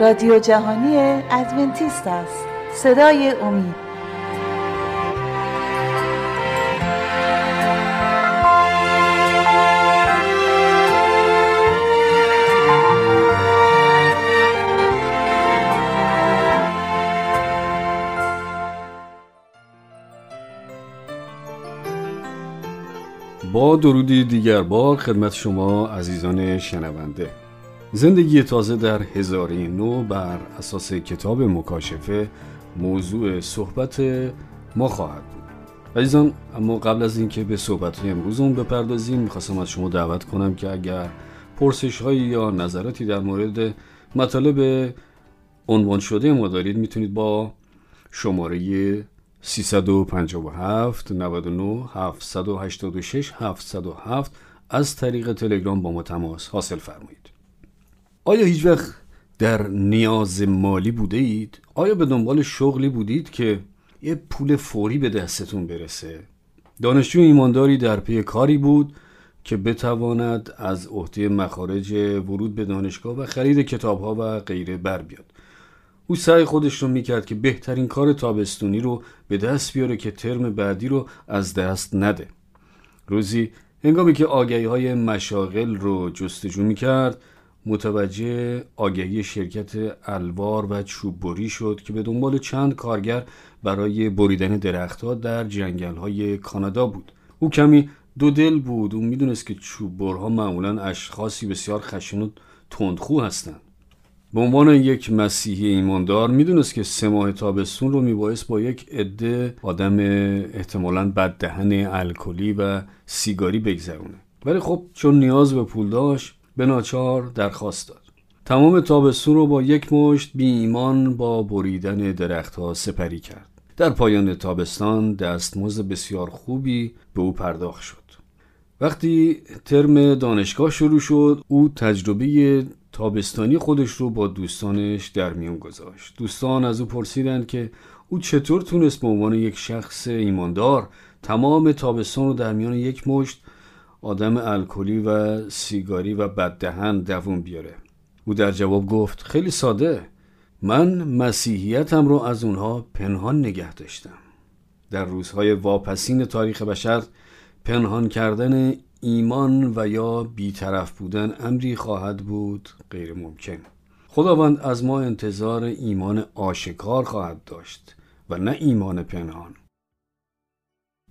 رادیو جهانی ادونتیست است. صدای امید. با درودی دیگر بار خدمت شما عزیزان شنونده. زندگی تازه در هزاره نو بر اساس کتاب مکاشفه موضوع صحبت ما خواهد بود. عزیزان اما قبل از اینکه به صحبت امروزمون بپردازیم می‌خواستم از شما دعوت کنم که اگر پرسش هایی یا نظراتی در مورد مطالب عنوان شده ما دارید می‌تونید با شماره 357 99 786 707 از طریق تلگرام با ما تماس حاصل فرمایید. آیا هیچ وقت در نیاز مالی بوده اید؟ آیا به دنبال شغلی بودید که یه پول فوری به دستتون برسه؟ دانشجو ایمانداری در پی کاری بود که بتواند از عهده مخارج ورود به دانشگاه و خرید کتابها و غیره بر بیاد او سعی خودش رو می‌کرد که بهترین کار تابستونی رو به دست بیاره که ترم بعدی رو از دست نده روزی هنگامی که آگهی های مشاغل رو جستجو می‌کرد متوجه آگهی شرکت الوار و چوببری شد که به دنبال چند کارگر برای بریدن درختها در جنگل های کانادا بود. او کمی دو دل بود. او می‌دونست که چوببرها معمولا اشخاصی بسیار خشن و تندخو هستند. به عنوان یک مسیحی ایماندار می‌دونست که سه ماه تابستون رو میبایست با یک عده آدم احتمالا بددهن الکلی و سیگاری بگذرونه. ولی خب چون نیاز به پول داشت به ناچار درخواست داد. تمام تابستون رو با یک مشت بی ایمان با بریدن درختها سپری کرد. در پایان تابستان دستمزد بسیار خوبی به او پرداخت شد. وقتی ترم دانشگاه شروع شد او تجربه تابستانی خودش رو با دوستانش در میون گذاشت. دوستان از او پرسیدند که او چطور تونست به عنوان یک شخص ایماندار تمام تابستان رو در میان یک مشت آدم الکلی و سیگاری و بددهن دوون بیاره. او در جواب گفت خیلی ساده. من مسیحیتم رو از اونها پنهان نگه داشتم. در روزهای واپسین تاریخ بشر پنهان کردن ایمان و یا بیطرف بودن امری خواهد بود غیر ممکن. خداوند از ما انتظار ایمان آشکار خواهد داشت و نه ایمان پنهان.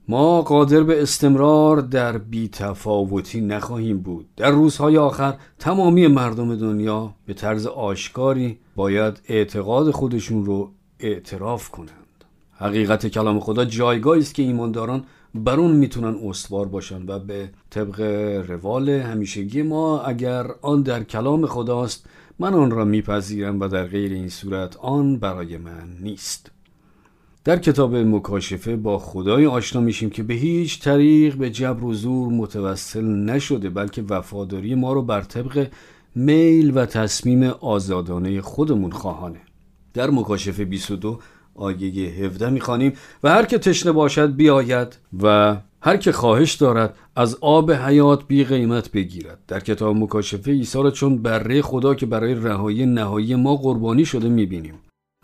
ما قادر به استمرار در بیتفاوتی نخواهیم بود. در روزهای آخر تمامی مردم دنیا به طرز آشکاری باید اعتقاد خودشون رو اعتراف کنند. حقیقت کلام خدا جایگاهی است که ایمانداران بر اون می‌تونن استوار باشن و به طبق روال همیشگی ما اگر آن در کلام خداست من آن را میپذیرم و در غیر این صورت آن برای من نیست. در کتاب مکاشفه با خدای آشنا میشیم که به هیچ طریق به جبر و زور متوسل نشده بلکه وفاداری ما رو بر طبق میل و تصمیم آزادانه خودمون خواهانه. در مکاشفه 22 آیه 17 می‌خوانیم. و هر که تشنه باشد بیاید و هر که خواهش دارد از آب حیات بی قیمت بگیرد. در کتاب مکاشفه عیسی را چون بره خدا که برای رهایی نهایی ما قربانی شده می‌بینیم.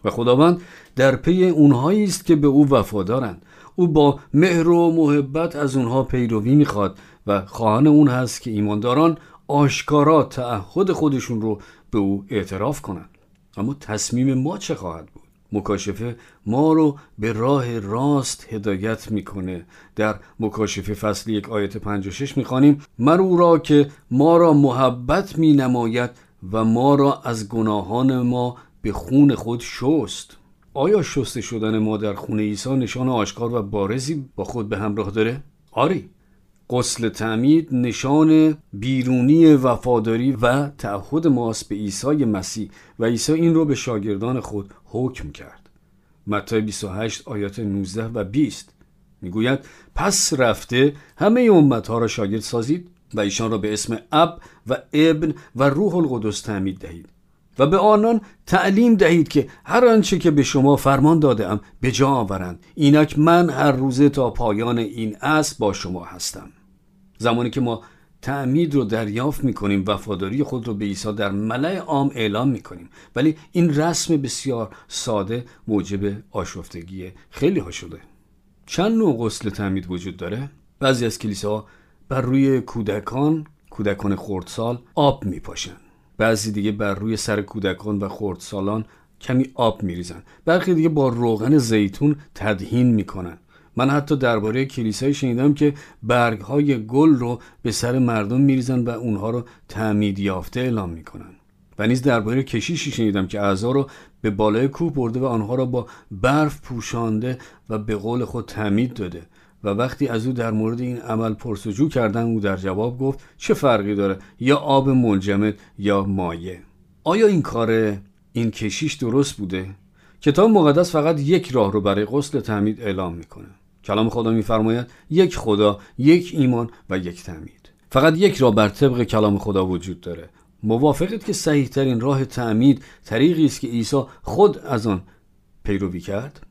و خداوند در پی اونهایی است که به او وفادارند. او با مهر و محبت از اونها پیروی می‌خواد و خواهان اون هست که ایمانداران آشکارا تعهد خودشون رو به او اعتراف کنند. اما تصمیم ما چه خواهد بود؟ مکاشفه ما رو به راه راست هدایت می‌کنه. در مکاشفه فصل یک آیت 56 می‌خوانیم من او را که ما را محبت می نماید و ما را از گناهان ما به خون خود شست. آیا شسته شدن ما در خون عیسی نشان آشکار و بارزی با خود به همراه داره؟ آری. قسل تعمید نشان بیرونی وفاداری و تعهد ماست به عیسی مسیح و عیسی این رو به شاگردان خود حکم کرد. متی 28 آیات 19 و 20 می‌گوید پس رفته همه امتها را شاگرد سازید و ایشان را به اسم اب و ابن و روح القدس تعمید دهید. و به آنان تعلیم دهید که هر آنچه که به شما فرمان داده ام به جا آورند. اینک من هر روزه تا پایان این اصل با شما هستم. زمانی که ما تعمید رو دریافت می‌کنیم وفاداری خود رو به عیسی در ملع عام اعلام می‌کنیم. ولی این رسم بسیار ساده موجب آشفتگی خیلی ها شده. چند نوع غسل تعمید وجود داره؟ بعضی از کلیساها بر روی کودکان کودکان خردسال آب میپاشن بعضی دیگه بر روی سر کودکان و خردسالان کمی آب میریزن. برخی دیگه با روغن زیتون تدهین می‌کنن. من حتی درباره کلیسای شنیدم که برگ های گل رو به سر مردم میریزن و اونها رو تعمید یافته اعلام می‌کنن. و نیز درباره کشیشی شنیدم که اعضا رو به بالای کوه برده و آنها را با برف پوشانده و به قول خود تعمید داده. و وقتی از او در مورد این عمل پرسجو کردن او در جواب گفت چه فرقی داره؟ یا آب منجمد یا مایه آیا این کار این کشیش درست بوده؟ کتاب مقدس فقط یک راه رو برای غسل تعمید اعلام می‌کنه. کلام خدا میفرماید یک خدا یک ایمان و یک تعمید. فقط یک راه بر طبق کلام خدا وجود داره. موافقید که صحیح ترین راه تعمید طریقی است که عیسی خود از آن پیروی کرد؟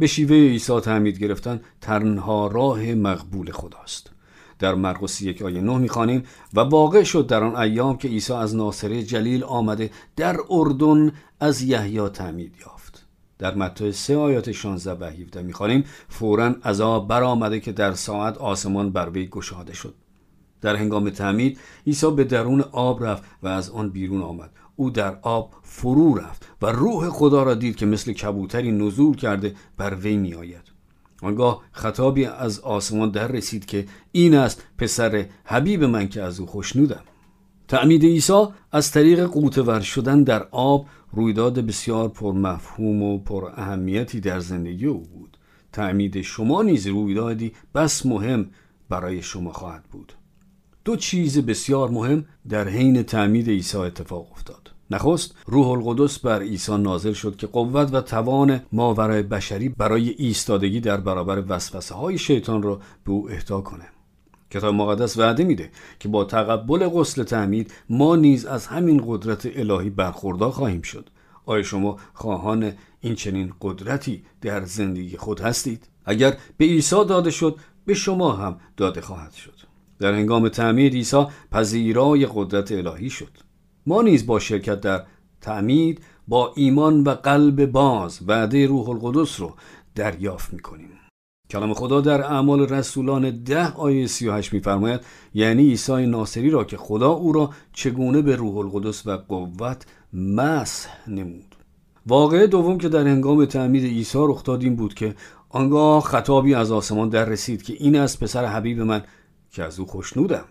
به شیوه عیسی تعمید گرفتن تنها راه مقبول خداست. در مرقس یک آیه نه می‌خوانیم و واقع شد در آن ایام که عیسی از ناصره جلیل آمده در اردن از یحیی تعمید یافت. در متی سه آیات 16 و 17 می‌خوانیم فورا عذاب برآمده که در ساعت آسمان بر وی گشاده شد. در هنگام تعمید عیسی به درون آب رفت و از آن بیرون آمد. او در آب فرو رفت و روح خدا را دید که مثل کبوتری نزول کرده بر وی می آید آنگاه خطابی از آسمان در رسید که این است پسر حبیب من که از او خوشنودم تعمید عیسی از طریق قوتور شدن در آب رویداد بسیار پرمفهوم و پر اهمیتی در زندگی او بود. تعمید شما نیز رویدادی بس مهم برای شما خواهد بود. دو چیز بسیار مهم در حین تعمید عیسی اتفاق افتاد. نخست روح القدس بر عیسی نازل شد که قوت و توان ماورای بشری برای ایستادگی در برابر وسوسه های شیطان را به او اهدا کنه. کتاب مقدس وعده میده که با تقبل غسل تعمید ما نیز از همین قدرت الهی برخوردار خواهیم شد. آیا شما خواهان این چنین قدرتی در زندگی خود هستید؟ اگر به عیسی داده شد به شما هم داده خواهد شد. در هنگام تعمید عیسی پذیرای قدرت الهی شد. ما نیز با شرکت در تعمید با ایمان و قلب باز وعده روح القدس رو دریافت می‌کنیم. کلام خدا در اعمال رسولان ده آیه 38 میفرماید یعنی عیسی ناصری را که خدا او را چگونه به روح القدس و قوت مسح نمود. واقعه دوم که در هنگام تعمید عیسی رخ داد این بود که آنگاه خطابی از آسمان در رسید که این است پسر حبیب من که از او خوشنودم.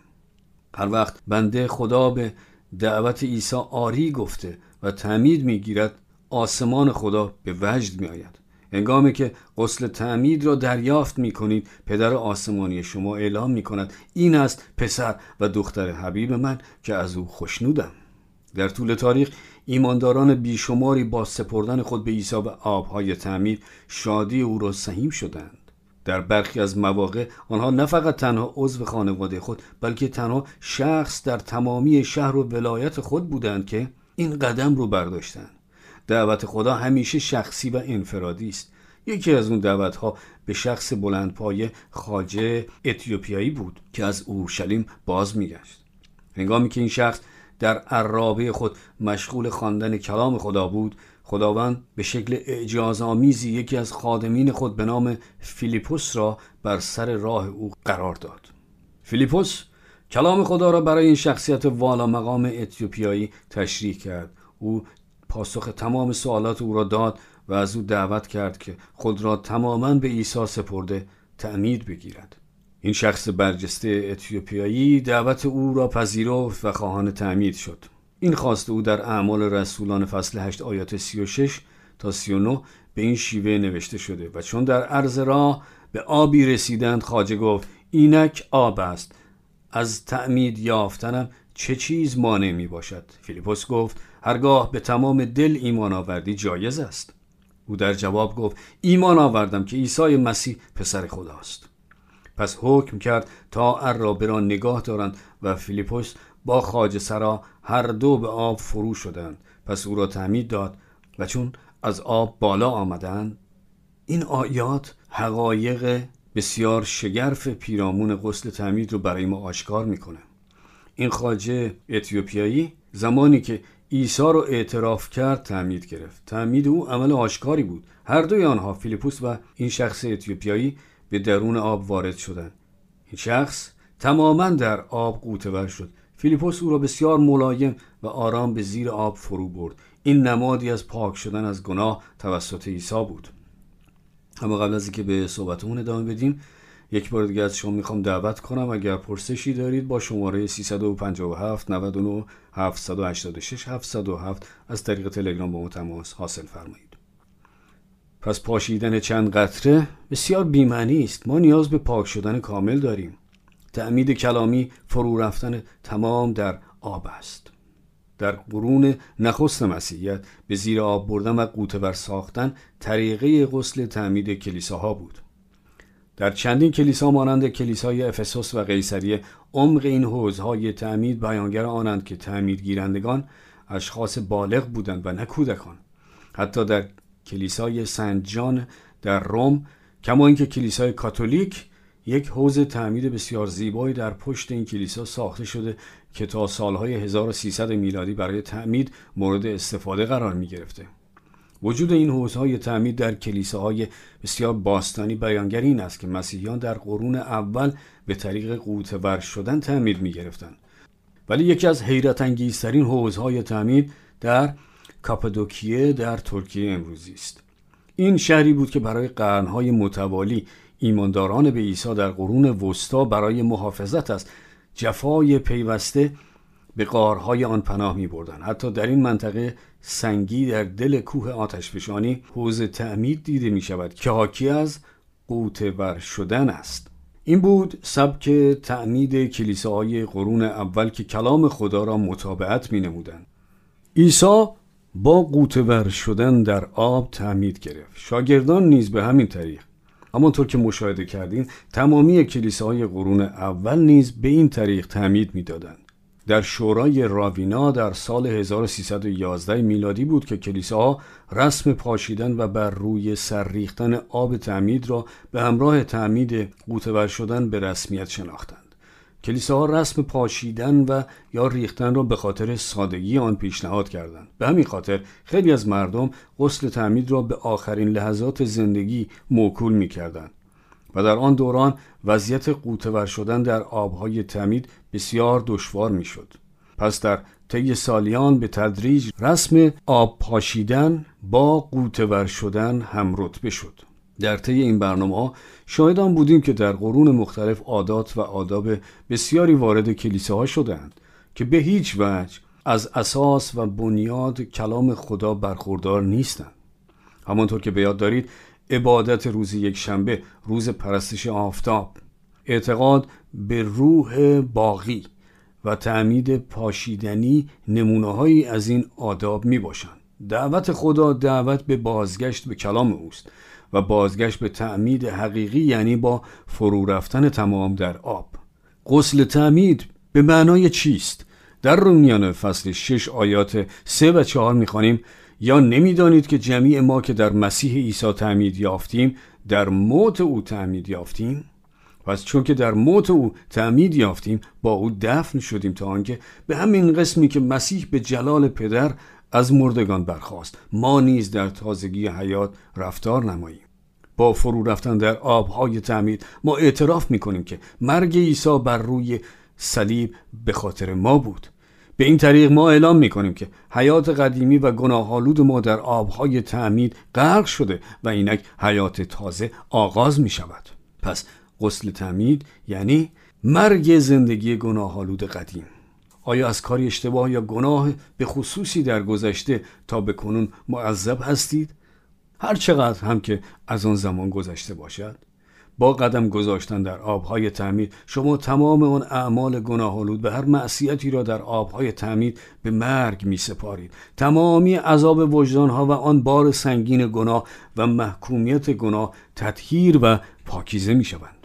هر وقت بنده خدا به دعوت عیسی آری گفته و تعمید می‌گیرد آسمان خدا به وجد می آید هنگامی که غسل تعمید را دریافت می کنید پدر آسمانی شما اعلام می کند این است پسر و دختر حبیب من که از او خوشنودم در طول تاریخ ایمانداران بیشماری با سپردن خود به عیسی و آبهای تعمید شادی او را سهیم شدند. در برخی از مواقع آنها نه فقط تنها عضو خانواده خود بلکه تنها شخص در تمامی شهر و ولایت خود بودند که این قدم رو برداشتند. دعوت خدا همیشه شخصی و انفرادی است. یکی از اون دعوت ها به شخص بلندپایه خاجه اتیوپیایی بود که از اورشلیم باز میگشت. هنگامی که این شخص در عرابه خود مشغول خواندن کلام خدا بود خداوند به شکل اعجازآمیزی یکی از خادمین خود به نام فیلیپوس را بر سر راه او قرار داد. فیلیپوس کلام خدا را برای این شخصیت والا مقام اتیوپیایی تشریح کرد. او پاسخ تمام سوالات او را داد و از او دعوت کرد که خود را تماما به عیسی سپرده تعمید بگیرد. این شخص برجسته اتیوپیایی دعوت او را پذیرفت و خواهان تعمید شد. این خواست او در اعمال رسولان فصل 8 آیات 36 تا 39 به این شیوه نوشته شده و چون در عرض راه به آبی رسیدند خاجه گفت اینک آب است. از تعمید یافتنم چه چیز مانع می باشد؟ فیلیپوس گفت هرگاه به تمام دل ایمان آوردی جایز است. او در جواب گفت ایمان آوردم که عیسی مسیح پسر خداست. پس حکم کرد تا عرابه را نگاه دارند و فیلیپوس با خاج سرا هر دو به آب فرو شدند پس او را تعمید داد و چون از آب بالا آمدند این آیات حقایق بسیار شگرف پیرامون غسل تعمید رو برای ما آشکار می‌کنه. این خاجه اتیوپیایی زمانی که عیسی رو اعتراف کرد تعمید گرفت. تعمید او عمل آشکاری بود. هر دوی آنها فیلیپوس و این شخص اتیوپیایی به درون آب وارد شدند. این شخص تماما در آب قوتور شد. فیلیپوس او را بسیار ملایم و آرام به زیر آب فرو برد. این نمادی از پاک شدن از گناه توسط عیسی بود. اما قبل از اینکه به صحبتمون ادامه بدیم یک بار دیگه از شما می‌خوام دعوت کنم اگر پرسشی دارید با شماره 357 99 786 707 از طریق تلگرام با ما تماس حاصل فرمایید. پس پاشیدن چند قطره بسیار بیمعنی است. ما نیاز به پاک شدن کامل داریم. تعمید کلامی فرو رفتن تمام در آب است. در قرون نخست مسیحیت به زیر آب بردن و قوطه ساختن طریقه غسل تعمید کلیساها بود. در چندین کلیسا مانند کلیسای افسوس و قیصریه عمق این حوزهای تعمید بیانگر آنند که تعمید گیرندگان اشخاص بالغ بودند و نه کودکان. حتی در کلیسای سنت جان در روم کما اینکه کلیسای کاتولیک یک حوز تعمید بسیار زیبایی در پشت این کلیسا ساخته شده که تا سالهای 1300 میلادی برای تعمید مورد استفاده قرار می گرفته. وجود این حوزهای تعمید در کلیساهای بسیار باستانی بیانگر این است که مسیحیان در قرون اول به طریق قوتور شدن تعمید می گرفتن. ولی یکی از حیرت انگیزترین حوزهای تعمید در کاپادوکیه در ترکیه امروزی است. این شهری بود که برای قرنهای متوالی ایمانداران به عیسی در قرون وسطا برای محافظت از جفای پیوسته به قارهای آن پناه می بردن. حتی در این منطقه سنگی در دل کوه آتشفشانی حوز تعمید دیده می شود که حاکی از قوتور شدن است این بود سبک تعمید کلیساهای قرون اول که کلام خدا را مطابقت می نمودن. عیسی با قوتور شدن در آب تعمید گرفت شاگردان نیز به همین طریق همانطور که مشاهده کردیم تمامی کلیساهای قرون اول نیز به این طریق تعمید می‌دادند در شورای راوینا در سال 1311 میلادی بود که کلیساها رسم پاشیدن و بر روی سر ریختن آب تعمید را به همراه تعمید قوتور شدن به رسمیت شناختند. کلیساها رسم پاشیدن و یا ریختن را به خاطر سادگی آن پیشنهاد کردند. به همین خاطر خیلی از مردم غسل تعمید را به آخرین لحظات زندگی موکول می کردند. و در آن دوران وضعیت قوتور شدن در آبهای تمید بسیار دشوار می‌شد. پس در طی سالیان به تدریج رسم آب پاشیدن با قوتور شدن هم رتبه شد. در طی این برنامه شاهدان بودیم که در قرون مختلف عادات و آداب بسیاری وارد کلیساها شدند که به هیچ وجه از اساس و بنیاد کلام خدا برخوردار نیستند. همانطور که به یاد دارید عبادت روز یک شنبه روز پرستش آفتاب اعتقاد به روح باقی و تعمید پاشیدنی نمونه از این آداب می باشند. دعوت خدا دعوت به بازگشت به کلام اوست و بازگشت به تعمید حقیقی یعنی با فرو رفتن تمام در آب غسل تعمید به معنای چیست؟ در رومیان فصل 6 آیات 3 و 4 می‌خوانیم یا نمی‌دانید که جمیع ما که در مسیح عیسی تعمید یافتیم در موت او تعمید یافتیم پس چون که در موت او تعمید یافتیم با او دفن شدیم تا آنکه به همین قسمی که مسیح به جلال پدر از مردگان برخواست ما نیز در تازگی حیات رفتار نماییم. با فرو رفتن در آبهای تعمید ما اعتراف می‌کنیم که مرگ عیسی بر روی صلیب به خاطر ما بود. به این طریق ما اعلام می کنیم که حیات قدیمی و گناهالود ما در آبهای تعمید غرق شده و اینک حیات تازه آغاز می شود پس غسل تعمید یعنی مرگ زندگی گناهالود قدیم. آیا از کاری اشتباه یا گناه به خصوصی در گذشته تا به کنون معذب هستید؟ هر چقدر هم که از آن زمان گذشته باشد. با قدم گذاشتن در آبهای تعمید شما تمام آن اعمال گناهالود به هر معصیتی را در آبهای تعمید به مرگ می سپارید تمامی عذاب وجدانها و آن بار سنگین گناه و محکومیت گناه تطهیر و پاکیزه می شوند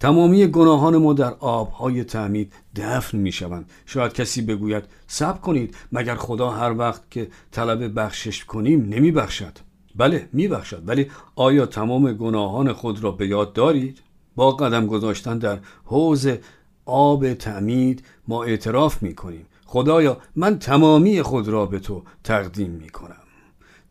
تمامی گناهان ما در آبهای تعمید دفن می شوند شاید کسی بگوید سب کنید مگر خدا هر وقت که طلب بخشش کنیم نمی بخشد بله میبخشد. ولی آیا تمام گناهان خود را به یاد دارید؟ با قدم گذاشتن در حوز آب تعمید ما اعتراف می کنیم خدایا من تمامی خود را به تو تقدیم می کنم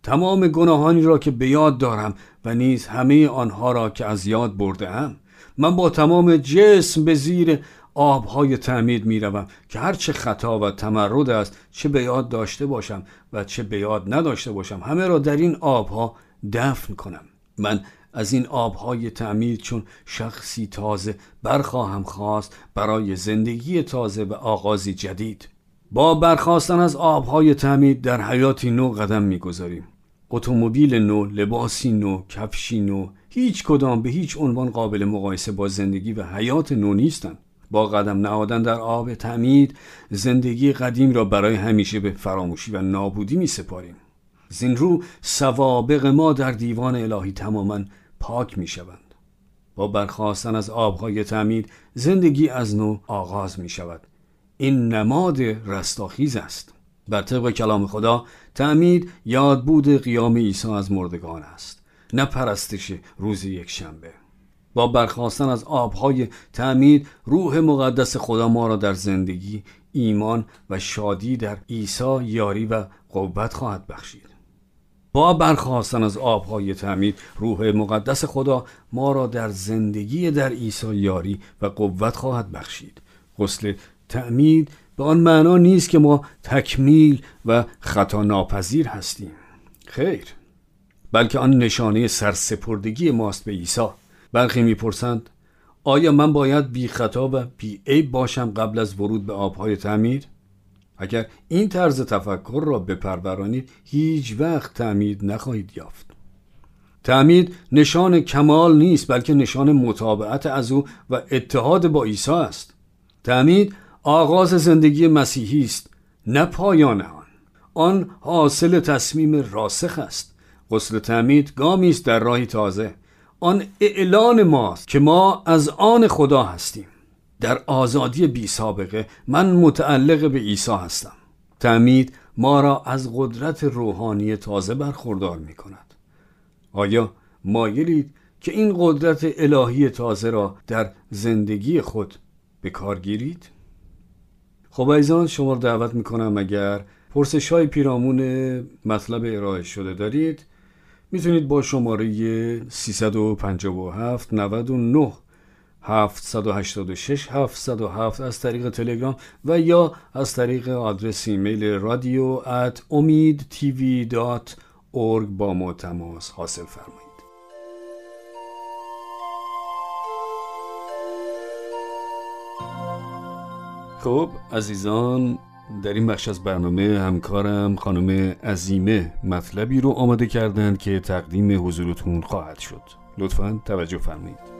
تمام گناهانی را که به یاد دارم و نیز همه آنها را که از یاد برده هم من با تمام جسم به زیر آبهای تعمید می روم که هر چه خطا و تمرد است چه به یاد داشته باشم و چه به یاد نداشته باشم همه را در این آبها دفن کنم. من از این آبهای تعمید چون شخصی تازه برخواهم خواست برای زندگی تازه و آغازی جدید. با برخواستن از آبهای تعمید در حیاتی نو قدم می‌گذاریم. اتومبیل نو لباسی نو کفشی نو هیچ کدام به هیچ عنوان قابل مقایسه با زندگی و حیات نو نیستند. با قدم نهادن در آب تعمید زندگی قدیم را برای همیشه به فراموشی و نابودی می سپاریم زین رو سوابق ما در دیوان الهی تماما پاک می شوند با برخواستن از آبهای تعمید زندگی از نو آغاز می شود این نماد رستاخیز است. بر طبق کلام خدا تعمید یادبود قیام عیسی از مردگان است. نه پرستش روز یک شنبه با برخواستن از آبهای تعمید روح مقدس خدا ما را در زندگی ایمان و شادی در عیسی یاری و قوت خواهد بخشید. با برخواستن از آبهای تعمید روح مقدس خدا ما را در زندگی در عیسی یاری و قوت خواهد بخشید. غسل تعمید به آن معنا نیست که ما تکمیل و خطا ناپذیر هستیم. خیر. بلکه آن نشانه سرسپردگی ماست به عیسی. برخی می‌پرسند آیا من باید بی خطا و بی عیب باشم قبل از ورود به آبهای تعمیر؟ اگر این طرز تفکر را بپرورانید هیچ وقت تعمید نخواهید یافت. تعمید نشان کمال نیست بلکه نشان مطابقت از او و اتحاد با عیسی است. تعمید آغاز زندگی مسیحی است نه پایان آن. آن حاصل تصمیم راسخ است. غسل تعمید گامی است در راهی تازه. آن اعلان ماست که ما از آن خدا هستیم. در آزادی بی سابقه من متعلق به عیسی هستم. تعمید ما را از قدرت روحانی تازه برخوردار می کند. آیا مایلید که این قدرت الهی تازه را در زندگی خود به کار گیرید؟ خب ایزان شما رو دعوت می‌کنم اگر پرسش های پیرامون مطلب ارائه شده دارید می‌تونید با شماره 357 99 786 707 از طریق تلگرام و یا از طریق آدرس ایمیل رادیو at omidtv.org با ما تماس حاصل فرمایید. خب عزیزان در این بخش از برنامه همکارم خانم عزیمه مطلبی رو آماده کردند که تقدیم حضورتون خواهد شد. لطفا توجه فرمایید.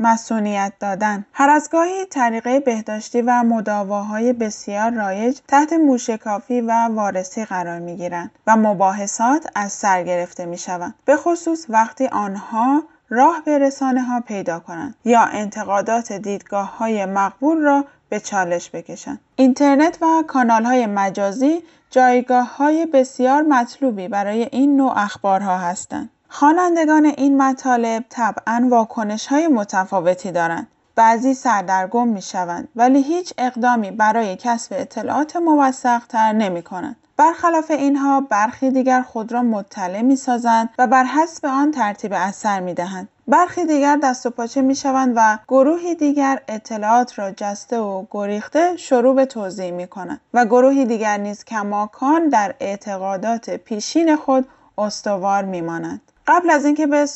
مسئولیت دادن. هر از گاهی طریقه بهداشتی و مداواهای بسیار رایج تحت موشکافی و وارسی قرار می گیرند و مباحثات از سر گرفته می شوند. به خصوص وقتی آنها راه به رسانه ها پیدا کنند یا انتقادات دیدگاه های مقبول را به چالش بکشند. اینترنت و کانال های مجازی جایگاه های بسیار مطلوبی برای این نوع اخبارها هستند. خوانندگان این مطالب طبعا واکنش های متفاوتی دارند. بعضی سردرگم می شوند ولی هیچ اقدامی برای کسب اطلاعات موثق تر نمی کنند. برخلاف اینها برخی دیگر خود را مطلع می سازند و بر حسب آن ترتیب اثر می دهند. برخی دیگر دست و پاچه می شوند و گروهی دیگر اطلاعات را جسته و گریخته شروع به توضیح می کنند و گروهی دیگر نیز کماکان در اعتقادات پیشین خود استوار می مانند. قبل از اینکه به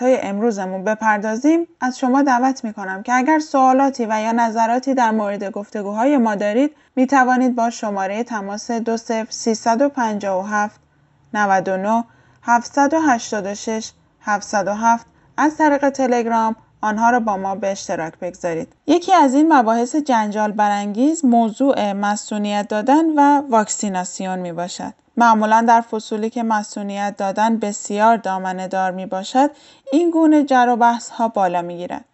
های امروزمون بپردازیم از شما دعوت می‌کنم که اگر سوالاتی و یا نظراتی در مورد گفتگوهای ما دارید می توانید با شماره تماس 20357 99 786 707 از طریق تلگرام آنها را با ما به اشتراک بگذارید. یکی از این مباحث جنجال برانگیز موضوع مسئولیت دادن و واکسیناسیون می باشد. معمولا در فصولی که مسئولیت دادن بسیار دامنه دار می باشد این گونه جر و بحث ها بالا می گیرد.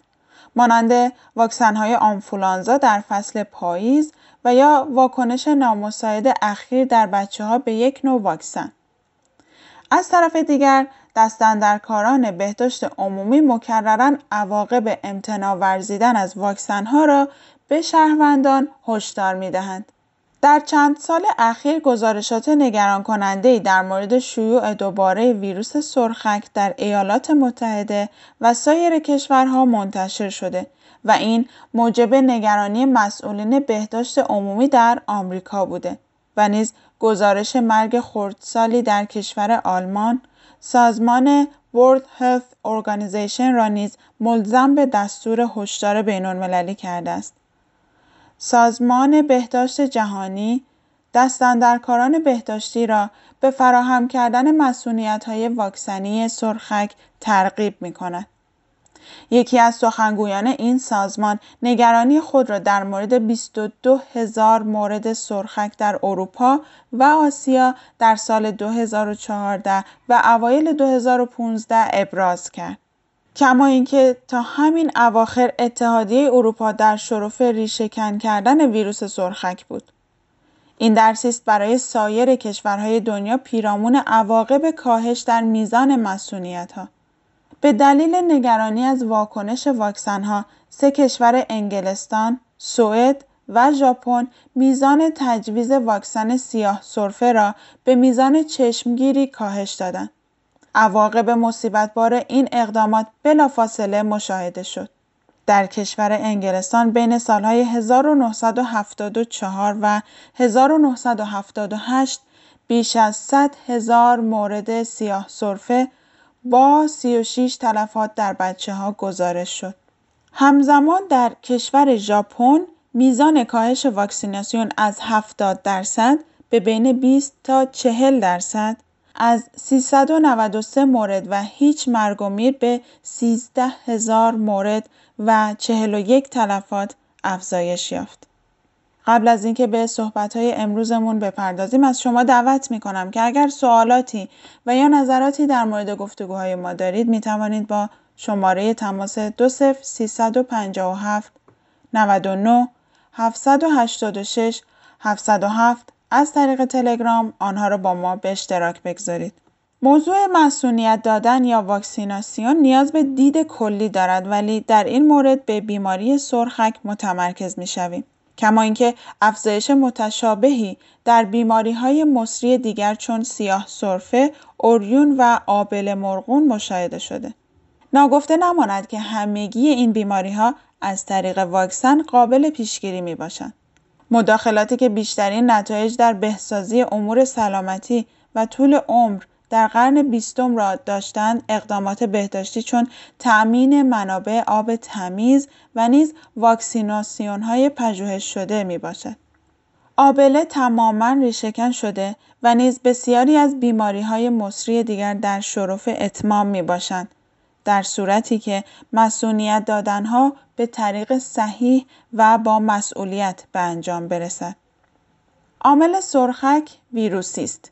مانند واکسن های آنفولانزا در فصل پاییز و یا واکنش نامساعد اخیر در بچه ها به یک نوع واکسن. از طرف دیگر دستندرکاران بهداشت عمومی مکررا عواقب امتناع ورزیدن از واکسنها را به شهروندان هشدار می‌دهند در چند سال اخیر گزارشات نگران کننده در مورد شیوع دوباره ویروس سرخک در ایالات متحده و سایر کشورها منتشر شده و این موجب نگرانی مسئولین بهداشت عمومی در آمریکا بوده و نیز گزارش مرگ خردسالی در کشور آلمان سازمان World Health Organization را نیز ملزم به دستور هشدار بین‌المللی کرده است. سازمان بهداشت جهانی دستاندرکاران بهداشتی را به فراهم کردن های واکسنی سرخک ترغیب می‌کند. یکی از سخنگویان این سازمان نگرانی خود را در مورد 22 هزار مورد سرخک در اروپا و آسیا در سال 2014 و اوایل 2015 ابراز کرد. کما اینکه تا همین اواخر اتحادیه اروپا در شرف ریشهکن کردن ویروس سرخک بود. این درسی است برای سایر کشورهای دنیا پیرامون عواقب کاهش در میزان مسئولیت‌ها. به دلیل نگرانی از واکنش واکسن‌ها سه کشور انگلستان، سوئد و ژاپن میزان تجویز واکسن سیاه سرفه را به میزان چشمگیری کاهش دادند. عواقب مصیبتبار این اقدامات بلافاصله مشاهده شد. در کشور انگلستان بین سالهای 1974 و 1978 بیش از 100 هزار مورد سیاه سرفه با 36 تلفات در بچه ها گزارش شد. همزمان در کشور ژاپن میزان کاهش واکسیناسیون از 70 درصد به بین 20 تا 40 درصد از 393 مورد و هیچ مرگ و میر به 13 هزار مورد و 41 تلفات افزایش یافت. قبل از اینکه به صحبت‌های امروزمون بپردازیم از شما دعوت می‌کنم که اگر سوالاتی و یا نظراتی در مورد گفتگوهای ما دارید می توانید با شماره تماس 20357 99 786 707 از طریق تلگرام آنها را با ما به اشتراک بگذارید. موضوع مسئولیت دادن یا واکسیناسیون نیاز به دید کلی دارد ولی در این مورد به بیماری سرخک متمرکز می شویم. کما اینکه افزایش متشابهی در بیماری های مصری دیگر چون سیاه سرفه، اوریون و آبل مرغون مشاهده شده. ناگفته نماند که همگی این بیماری ها از طریق واکسن قابل پیشگیری می باشند. مداخلاتی که بیشترین نتایج در بهسازی امور سلامتی و طول عمر در قرن بیستم را داشتند اقدامات بهداشتی چون تأمین منابع آب تمیز و نیز واکسیناسیون های پژوهش شده می باشد. آبله تماما ریشهکن شده و نیز بسیاری از بیماری های مصری دیگر در شرف اتمام می باشند. در صورتی که مسئولیت دادنها به طریق صحیح و با مسئولیت به انجام برسد. عامل سرخک ویروسی است.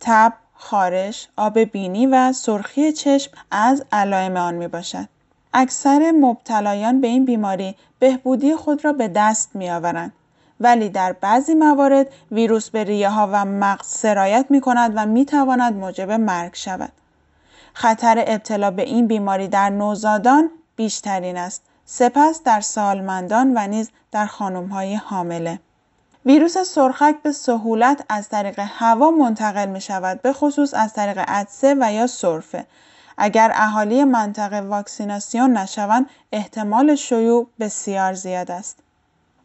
تب، خارش، آب بینی و سرخی چشم از علائم آن می باشد. اکثر مبتلایان به این بیماری بهبودی خود را به دست می آورند. ولی در بعضی موارد ویروس به ریه ها و مغز سرایت می کند و می تواند موجب مرگ شود. خطر ابتلا به این بیماری در نوزادان بیشترین است. سپس در سالمندان و نیز در خانمهای حامله. ویروس سرخک به سهولت از طریق هوا منتقل می شود به خصوص از طریق عدسه و یا سرفه. اگر اهالی منطقه واکسیناسیون نشوند احتمال شیوع بسیار زیاد است.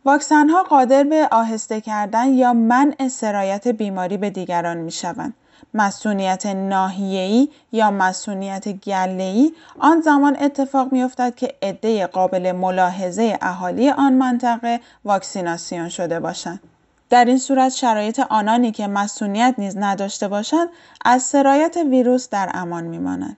واکسن ها قادر به آهسته کردن یا منع سرایت بیماری به دیگران می شوند مسئولیت ناحیه‌ای یا مسئولیت گله‌ای آن زمان اتفاق می‌افتد که عده قابل ملاحظه اهالی آن منطقه واکسیناسیون شده باشند. در این صورت شرایط آنانی که مسئولیت نیز نداشته باشند از سرایت ویروس در امان میمانند.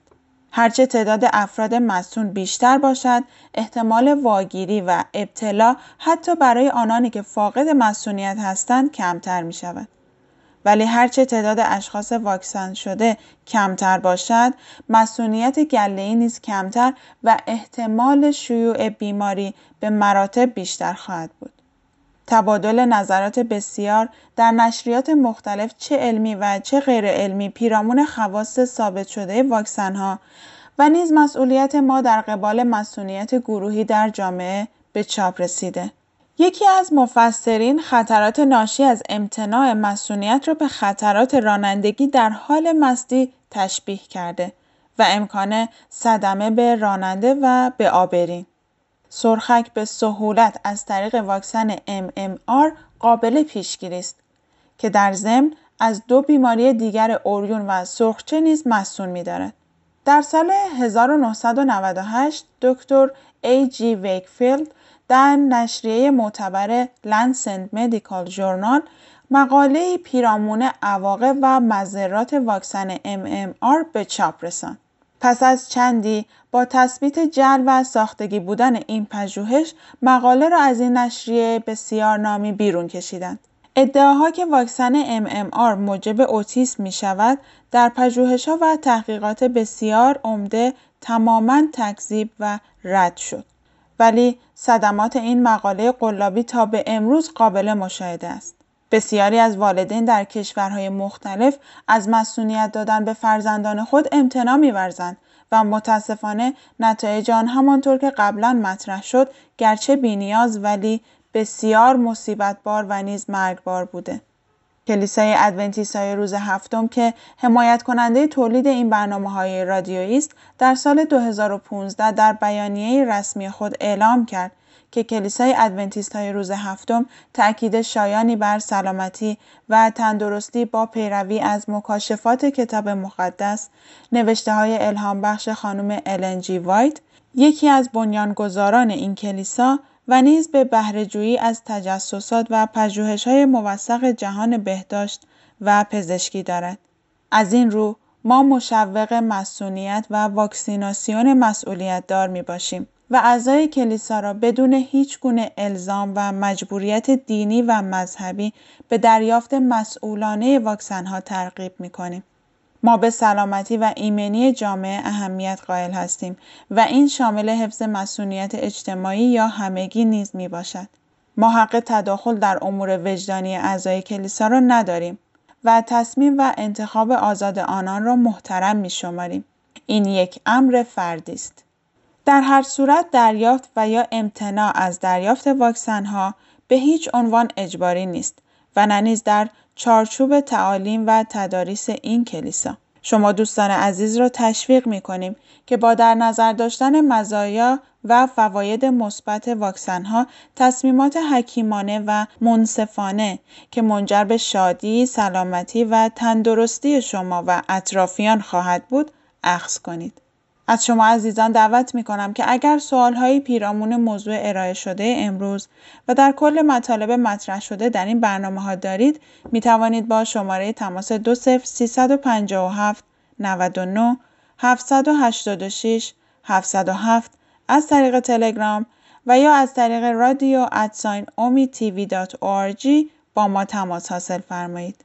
هرچه تعداد افراد مسئول بیشتر باشد احتمال واگیری و ابتلا حتی برای آنانی که فاقد مسئولیت هستند کمتر می شود. ولی هرچه تعداد اشخاص واکسن شده کمتر باشد مسئولیت گله‌ای نیز کمتر و احتمال شیوع بیماری به مراتب بیشتر خواهد بود تبادل نظرات بسیار در نشریات مختلف چه علمی و چه غیر علمی پیرامون خواص ثابت شده واکسن ها و نیز مسئولیت ما در قبال مسئولیت گروهی در جامعه به چاپ رسیده. یکی از مفسرین خطرات ناشی از امتناع مسئولیت را به خطرات رانندگی در حال مستی تشبیه کرده و امکان صدمه به راننده و به آبرین. سرخک به سهولت از طریق واکسن MMR قابل پیشگیری است که در ضمن از دو بیماری دیگر اوریون و سرخچه نیز مصون می‌دارد. در سال 1998 دکتر ای جی ویکفیلد در نشریه معتبر Lancet Medical Journal مقاله پیرامون عواقب و مضرات واکسن MMR به چاپ رساند. پس از چندی با تثبیت جعل و ساختگی بودن این پژوهش مقاله را از این نشریه بسیار نامی بیرون کشیدند. ادعاها که واکسن MMR موجب اوتیسم می شود در پژوهش ها و تحقیقات بسیار عمده تماما تکذیب و رد شد. ولی صدمات این مقاله قلابی تا به امروز قابل مشاهده است. بسیاری از والدین در کشورهای مختلف از مسئولیت دادن به فرزندان خود امتناع می‌ورزند و متاسفانه نتایج آن همانطور که قبلا مطرح شد گرچه بی‌نیاز ولی بسیار مصیبتبار و نیز مرگبار بوده. کلیسای ادونتیست های روز هفتم که حمایت کننده تولید این برنامه های رادیویی است در سال 2015 در بیانیه رسمی خود اعلام کرد که کلیسای ادونتیست های روز هفتم تأکید شایانی بر سلامتی و تندرستی با پیروی از مکاشفات کتاب مقدس نوشته های الهام بخش خانم النجی وایت یکی از بنیانگذاران این کلیسا و نیز به بهرهجویی از تجسسات و پژوهش‌های موثق جهان بهداشت و پزشکی دارد. از این رو ما مشوق مسئولیت و واکسیناسیون مسئولیت دار می باشیم و اعضای کلیسا را بدون هیچ گونه الزام و مجبوریت دینی و مذهبی به دریافت مسئولانه واکسن ها ترغیب می کنیم. ما به سلامتی و ایمنی جامعه اهمیت قائل هستیم و این شامل حفظ مسئولیت اجتماعی یا همگی نیز می باشد. ما حق تداخل در امور وجدانی اعضای کلیسا را نداریم و تصمیم و انتخاب آزاد آنان را محترم می شماریم. این یک امر فردی است. در هر صورت دریافت و یا امتناع از دریافت واکسن ها به هیچ عنوان اجباری نیست و نیز در چارچوب تعالیم و تداریس این کلیسا. شما دوستان عزیز را تشویق می کنیم که با در نظر داشتن مزایا و فواید مثبت واکسن ها تصمیمات حکیمانه و منصفانه که منجر به شادی، سلامتی و تندرستی شما و اطرافیان خواهد بود اخذ کنید. از شما عزیزان دعوت می کنم که اگر سوالهایی پیرامون موضوع ارائه شده امروز و در کل مطالب مطرح شده در این برنامه ها دارید می توانید با شماره تماس 20 357 99 786 707 از طریق تلگرام و یا از طریق رادیو ادساین تیوی با ما تماس حاصل فرمایید.